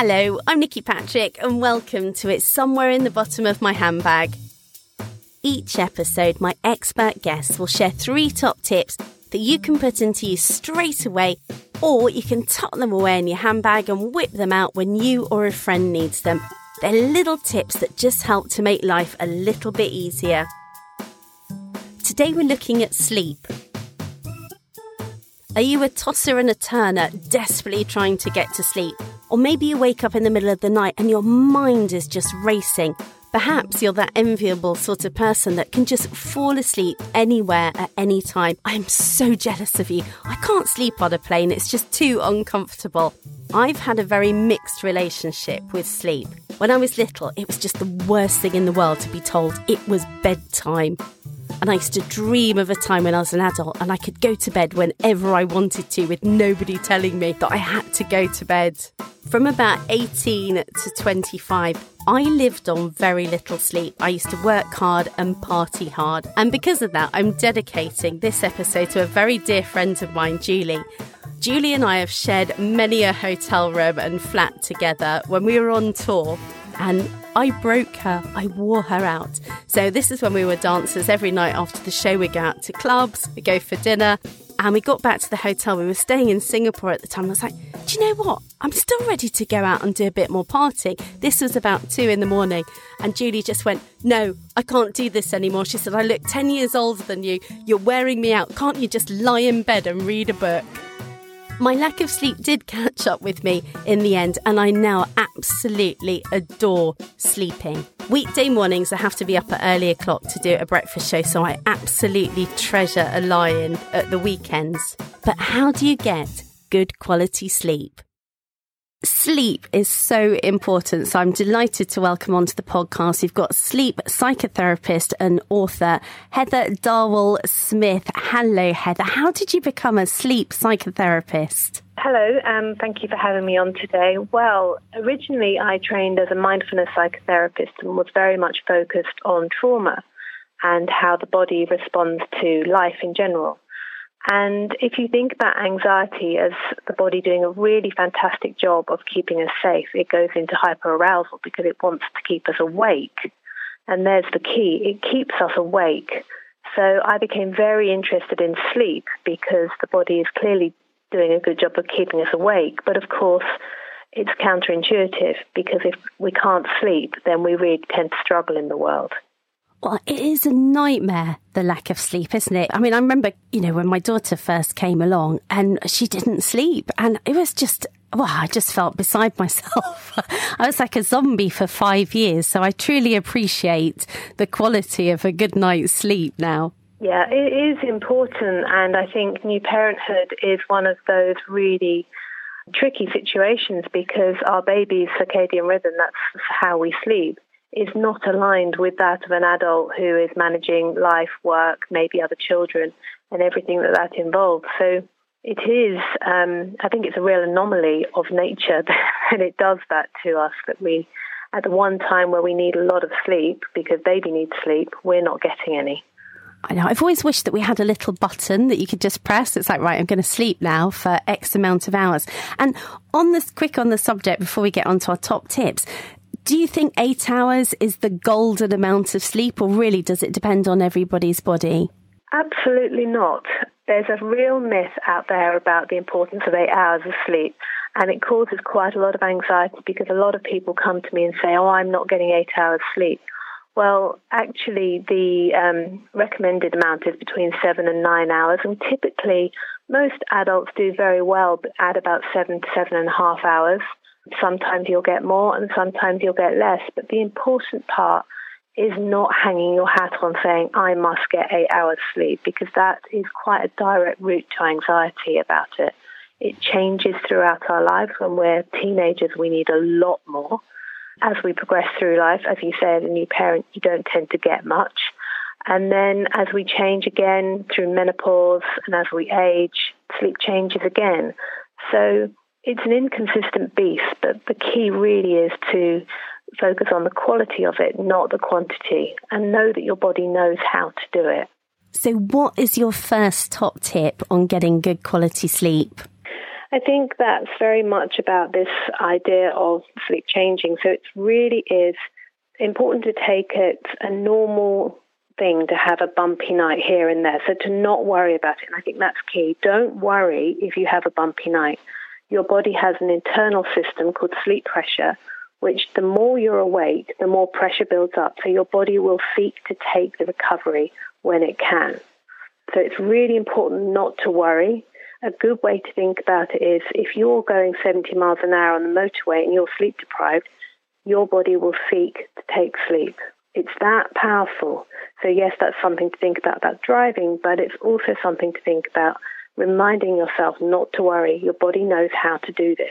Hello, I'm Nikki Patrick, and welcome to It's Somewhere in the Bottom of My Handbag. Each episode, my expert guests will share three top tips that you can put into use straight away, or you can tuck them away in your handbag and whip them out when you or a friend needs them. They're little tips that just help to make life a little bit easier. Today, we're looking at sleep. Are you a tosser and a turner, desperately trying to get to sleep? Or maybe you wake up in the middle of the night and your mind is just racing. Perhaps you're that enviable sort of person that can just fall asleep anywhere at any time. I'm so jealous of you. I can't sleep on a plane, it's just too uncomfortable. I've had a very mixed relationship with sleep. When I was little, it was just the worst thing in the world to be told it was bedtime. And I used to dream of a time when I was an adult and I could go to bed whenever I wanted to with nobody telling me that I had to go to bed. From about 18 to 25, I lived on very little sleep. I used to work hard and party hard. And because of that, I'm dedicating this episode to a very dear friend of mine, Julie. Julie and I have shared many a hotel room and flat together when we were on tour. And I broke her. I wore her out. So this is when we were dancers every night after the show. We go out to clubs, we go for dinner, and we got back to the hotel. We were staying in Singapore at the time. I was like, do you know what? I'm still ready to go out and do a bit more partying. This was about two in the morning. And Julie just went, no, I can't do this anymore. She said, I look 10 years older than you. You're wearing me out. Can't you just lie in bed and read a book? My lack of sleep did catch up with me in the end, and I now absolutely adore sleeping. Weekday mornings, I have to be up at early o'clock to do a breakfast show, so I absolutely treasure a lie in at the weekends. But how do you get good quality sleep? Sleep is so important. So I'm delighted to welcome onto the podcast. You've got sleep psychotherapist and author Heather Darwall Smith. Hello, Heather. How did you become a sleep psychotherapist? Hello, um, thank you for having me on today. Well, originally I trained as a mindfulness psychotherapist and was very much focused on trauma and how the body responds to life in general. And if you think about anxiety as the body doing a really fantastic job of keeping us safe, it goes into hyperarousal because it wants to keep us awake. And there's the key it keeps us awake. So I became very interested in sleep because the body is clearly doing a good job of keeping us awake. But of course, it's counterintuitive because if we can't sleep, then we really tend to struggle in the world. Well, it is a nightmare, the lack of sleep, isn't it? I mean, I remember, you know, when my daughter first came along and she didn't sleep and it was just, well, I just felt beside myself. I was like a zombie for five years. So I truly appreciate the quality of a good night's sleep now. Yeah, it is important. And I think new parenthood is one of those really tricky situations because our baby's circadian rhythm, that's how we sleep is not aligned with that of an adult who is managing life, work, maybe other children, and everything that that involves. So it is, um, I think it's a real anomaly of nature that it does that to us, that we, at the one time where we need a lot of sleep, because baby needs sleep, we're not getting any. I know. I've always wished that we had a little button that you could just press. It's like, right, I'm going to sleep now for X amount of hours. And on this quick on the subject before we get on to our top tips, do you think eight hours is the golden amount of sleep, or really does it depend on everybody's body? Absolutely not. There's a real myth out there about the importance of eight hours of sleep, and it causes quite a lot of anxiety because a lot of people come to me and say, Oh, I'm not getting eight hours sleep. Well, actually, the um, recommended amount is between seven and nine hours, and typically most adults do very well at about seven to seven and a half hours. Sometimes you'll get more and sometimes you'll get less. But the important part is not hanging your hat on saying, I must get eight hours sleep, because that is quite a direct route to anxiety about it. It changes throughout our lives. When we're teenagers, we need a lot more. As we progress through life, as you say, as a new parent, you don't tend to get much. And then as we change again through menopause and as we age, sleep changes again. So it's an inconsistent beast, but the key really is to focus on the quality of it, not the quantity, and know that your body knows how to do it. So, what is your first top tip on getting good quality sleep? I think that's very much about this idea of sleep changing. So it really is important to take it a normal thing to have a bumpy night here and there. So to not worry about it. And I think that's key. Don't worry if you have a bumpy night. Your body has an internal system called sleep pressure, which the more you're awake, the more pressure builds up. So your body will seek to take the recovery when it can. So it's really important not to worry. A good way to think about it is if you're going 70 miles an hour on the motorway and you're sleep deprived, your body will seek to take sleep. It's that powerful. So, yes, that's something to think about about driving, but it's also something to think about reminding yourself not to worry. Your body knows how to do this.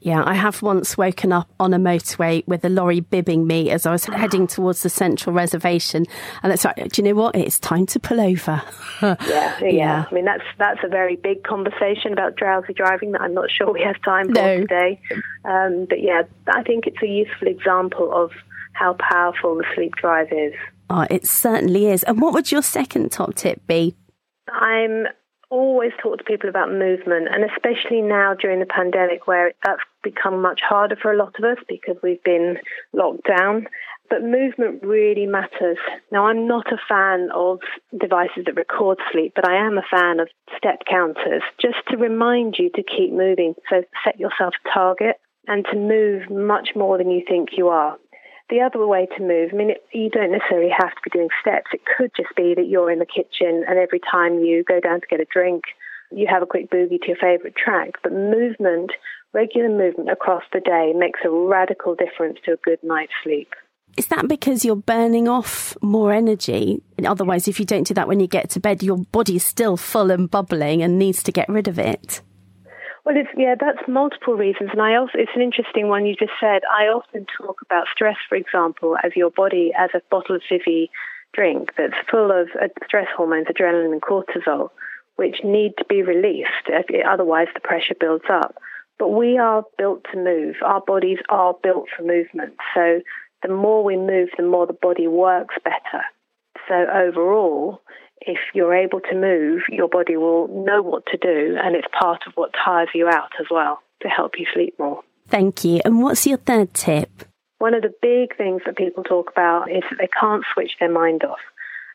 Yeah, I have once woken up on a motorway with a lorry bibbing me as I was heading towards the central reservation, and it's like, do you know what? It's time to pull over. yeah, yeah, yeah. I mean, that's that's a very big conversation about drowsy driving that I'm not sure we have time for no. today. Um, but yeah, I think it's a useful example of how powerful the sleep drive is. Oh, it certainly is. And what would your second top tip be? I'm always talk to people about movement, and especially now during the pandemic, where that's become much harder for a lot of us because we've been locked down. But movement really matters. Now, I'm not a fan of devices that record sleep, but I am a fan of step counters just to remind you to keep moving. So set yourself a target and to move much more than you think you are the other way to move, I mean, it, you don't necessarily have to be doing steps. It could just be that you're in the kitchen and every time you go down to get a drink, you have a quick boogie to your favorite track. But movement, regular movement across the day makes a radical difference to a good night's sleep. Is that because you're burning off more energy? Otherwise, if you don't do that when you get to bed, your body's still full and bubbling and needs to get rid of it. Well, it's, yeah, that's multiple reasons, and I also it's an interesting one you just said. I often talk about stress, for example, as your body as a bottle of fizzy drink that's full of uh, stress hormones, adrenaline and cortisol, which need to be released. Otherwise, the pressure builds up. But we are built to move. Our bodies are built for movement. So the more we move, the more the body works better. So overall, if you're able to move, your body will know what to do, and it's part of what tires you out as well to help you sleep more. Thank you. And what's your third tip? One of the big things that people talk about is that they can't switch their mind off.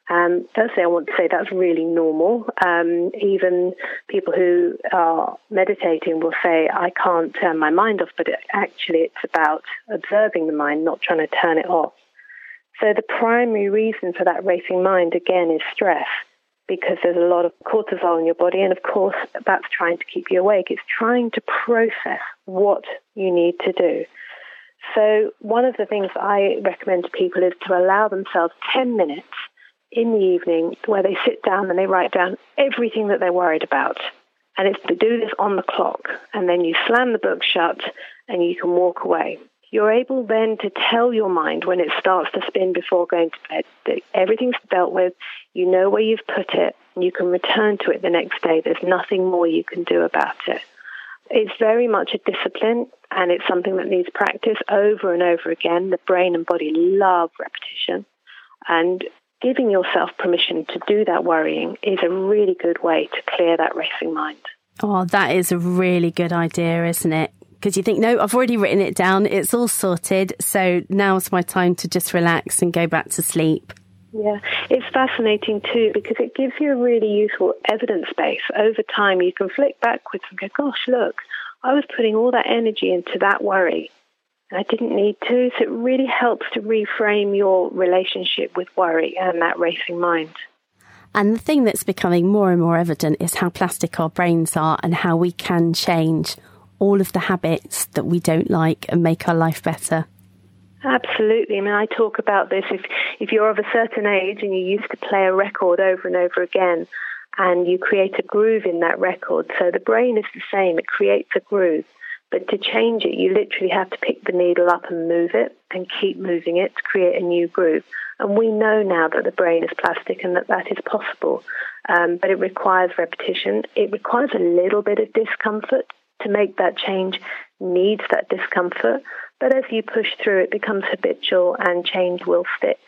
Um, firstly, I want to say that's really normal. Um, even people who are meditating will say, I can't turn my mind off, but it, actually it's about observing the mind, not trying to turn it off. So the primary reason for that racing mind, again, is stress because there's a lot of cortisol in your body. And of course, that's trying to keep you awake. It's trying to process what you need to do. So one of the things I recommend to people is to allow themselves 10 minutes in the evening where they sit down and they write down everything that they're worried about. And it's to do this on the clock. And then you slam the book shut and you can walk away you're able then to tell your mind when it starts to spin before going to bed that everything's dealt with, you know where you've put it, and you can return to it the next day. There's nothing more you can do about it. It's very much a discipline, and it's something that needs practice over and over again. The brain and body love repetition, and giving yourself permission to do that worrying is a really good way to clear that racing mind. Oh, that is a really good idea, isn't it? Because you think, no, I've already written it down. It's all sorted. So now's my time to just relax and go back to sleep. Yeah, it's fascinating too because it gives you a really useful evidence base. Over time, you can flick backwards and go, gosh, look, I was putting all that energy into that worry. I didn't need to. So it really helps to reframe your relationship with worry and that racing mind. And the thing that's becoming more and more evident is how plastic our brains are and how we can change all of the habits that we don't like and make our life better? Absolutely. I mean, I talk about this. If, if you're of a certain age and you used to play a record over and over again, and you create a groove in that record, so the brain is the same, it creates a groove. But to change it, you literally have to pick the needle up and move it and keep moving it to create a new groove. And we know now that the brain is plastic and that that is possible. Um, but it requires repetition. It requires a little bit of discomfort to make that change needs that discomfort. But as you push through, it becomes habitual and change will stick.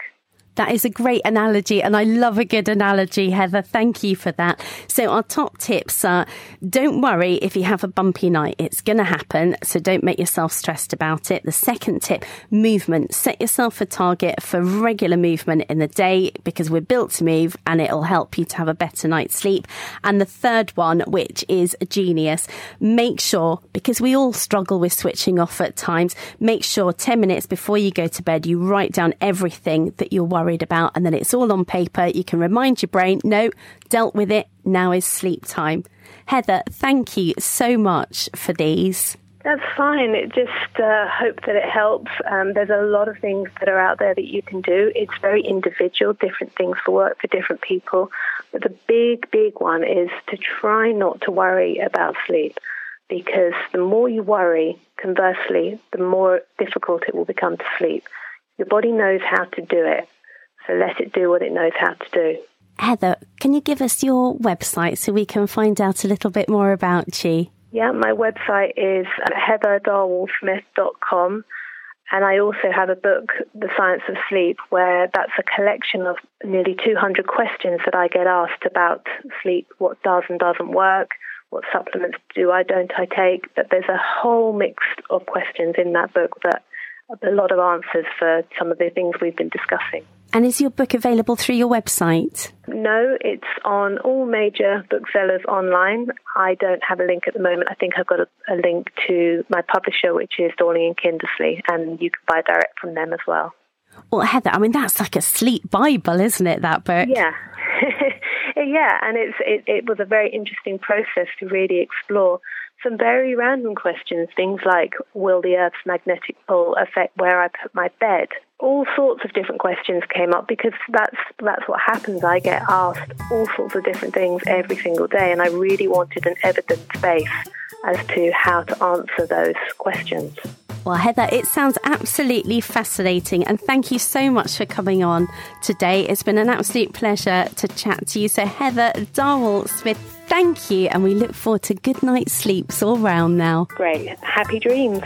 That is a great analogy, and I love a good analogy, Heather. Thank you for that. So, our top tips are don't worry if you have a bumpy night, it's going to happen. So, don't make yourself stressed about it. The second tip movement. Set yourself a target for regular movement in the day because we're built to move and it'll help you to have a better night's sleep. And the third one, which is genius, make sure, because we all struggle with switching off at times, make sure 10 minutes before you go to bed, you write down everything that you're worried about and then it's all on paper. You can remind your brain, no, dealt with it. Now is sleep time. Heather, thank you so much for these. That's fine. It just uh, hope that it helps. Um, there's a lot of things that are out there that you can do. It's very individual, different things for work for different people. But the big, big one is to try not to worry about sleep because the more you worry, conversely, the more difficult it will become to sleep. Your body knows how to do it, so let it do what it knows how to do. Heather, can you give us your website so we can find out a little bit more about you? Yeah, my website is uh, heatherdarwallsmith.com. And I also have a book, The Science of Sleep, where that's a collection of nearly 200 questions that I get asked about sleep, what does and doesn't work, what supplements do I, don't I take. But there's a whole mix of questions in that book that a lot of answers for some of the things we've been discussing. And is your book available through your website? No, it's on all major booksellers online. I don't have a link at the moment. I think I've got a, a link to my publisher, which is Dorling and Kindersley, and you can buy direct from them as well. Well, Heather, I mean that's like a sleep bible, isn't it? That book. Yeah, yeah, and it's it, it was a very interesting process to really explore some very random questions, things like will the Earth's magnetic pole affect where I put my bed? All sorts of different questions came up because that's that's what happens. I get asked all sorts of different things every single day, and I really wanted an evidence base as to how to answer those questions. Well, Heather, it sounds absolutely fascinating. And thank you so much for coming on today. It's been an absolute pleasure to chat to you. So, Heather Darwall Smith, thank you. And we look forward to good night's sleeps all round now. Great. Happy dreams.